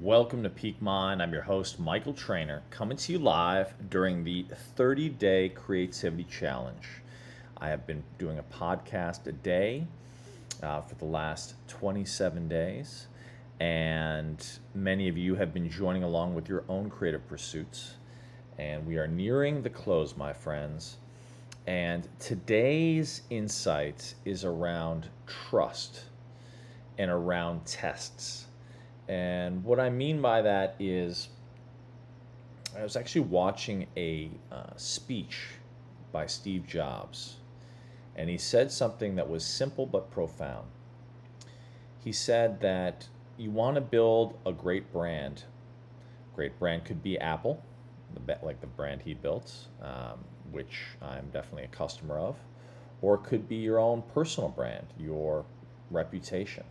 Welcome to Peak Mind. I'm your host, Michael Trainer, coming to you live during the 30 day creativity challenge. I have been doing a podcast a day uh, for the last 27 days, and many of you have been joining along with your own creative pursuits. And we are nearing the close, my friends. And today's insight is around trust and around tests. And what I mean by that is, I was actually watching a uh, speech by Steve Jobs, and he said something that was simple but profound. He said that you want to build a great brand. Great brand could be Apple, like the brand he built, um, which I'm definitely a customer of, or it could be your own personal brand, your reputation.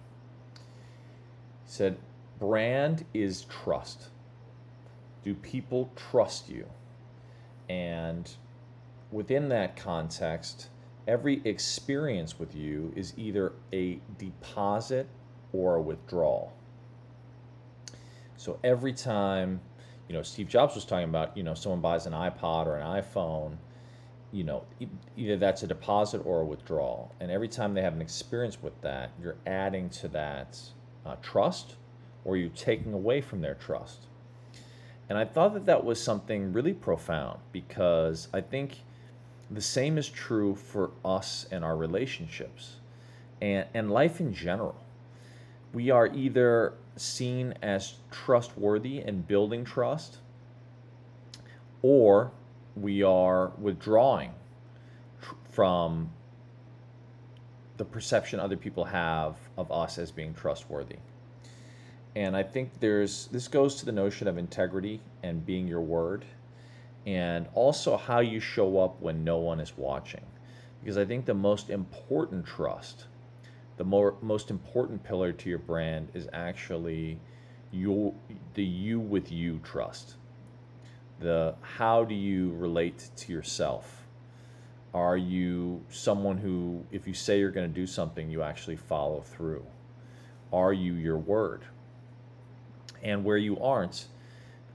He said, brand is trust. Do people trust you? And within that context, every experience with you is either a deposit or a withdrawal. So every time, you know, Steve Jobs was talking about, you know, someone buys an iPod or an iPhone, you know, either that's a deposit or a withdrawal. And every time they have an experience with that, you're adding to that uh, trust or you're taking away from their trust. And I thought that that was something really profound because I think the same is true for us and our relationships and, and life in general. We are either seen as trustworthy and building trust, or we are withdrawing tr- from the perception other people have of us as being trustworthy. And I think there's this goes to the notion of integrity and being your word, and also how you show up when no one is watching. Because I think the most important trust, the more most important pillar to your brand is actually your the you with you trust. The how do you relate to yourself? Are you someone who, if you say you're going to do something, you actually follow through? Are you your word? And where you aren't,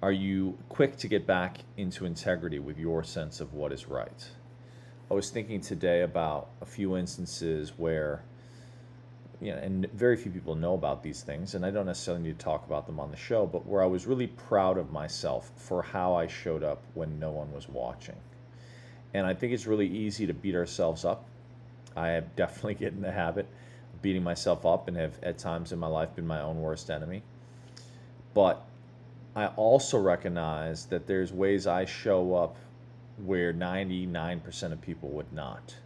are you quick to get back into integrity with your sense of what is right? I was thinking today about a few instances where, you know, and very few people know about these things, and I don't necessarily need to talk about them on the show, but where I was really proud of myself for how I showed up when no one was watching. And I think it's really easy to beat ourselves up. I have definitely get in the habit of beating myself up and have at times in my life been my own worst enemy. But I also recognize that there's ways I show up where 99% of people would not.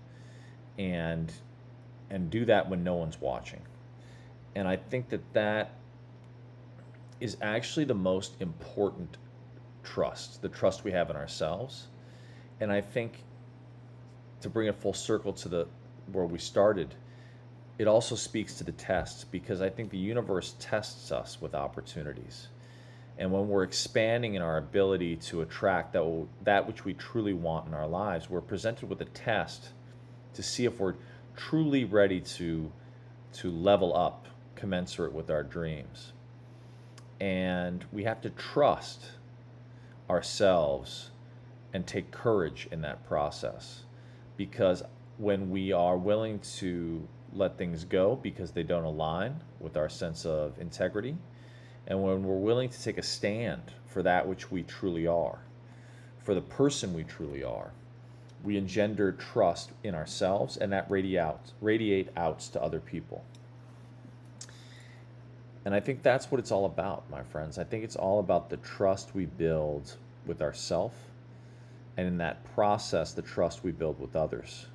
And and do that when no one's watching. And I think that that is actually the most important trust, the trust we have in ourselves. And I think to bring it full circle to the where we started, it also speaks to the tests because I think the universe tests us with opportunities. And when we're expanding in our ability to attract that, that which we truly want in our lives, we're presented with a test to see if we're truly ready to, to level up commensurate with our dreams. And we have to trust ourselves and take courage in that process because when we are willing to let things go because they don't align with our sense of integrity, and when we're willing to take a stand for that which we truly are, for the person we truly are, we engender trust in ourselves, and that radiate out, radiate out to other people. And I think that's what it's all about, my friends. I think it's all about the trust we build with ourselves, and in that process, the trust we build with others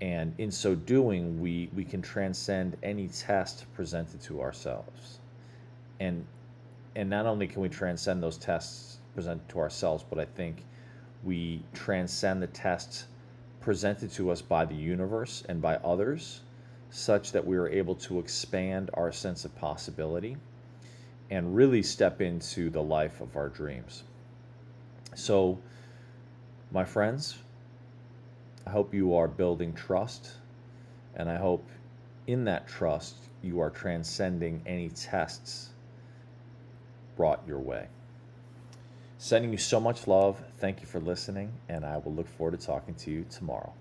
and in so doing we we can transcend any test presented to ourselves. And and not only can we transcend those tests presented to ourselves but i think we transcend the tests presented to us by the universe and by others such that we are able to expand our sense of possibility and really step into the life of our dreams. So my friends I hope you are building trust, and I hope in that trust you are transcending any tests brought your way. Sending you so much love. Thank you for listening, and I will look forward to talking to you tomorrow.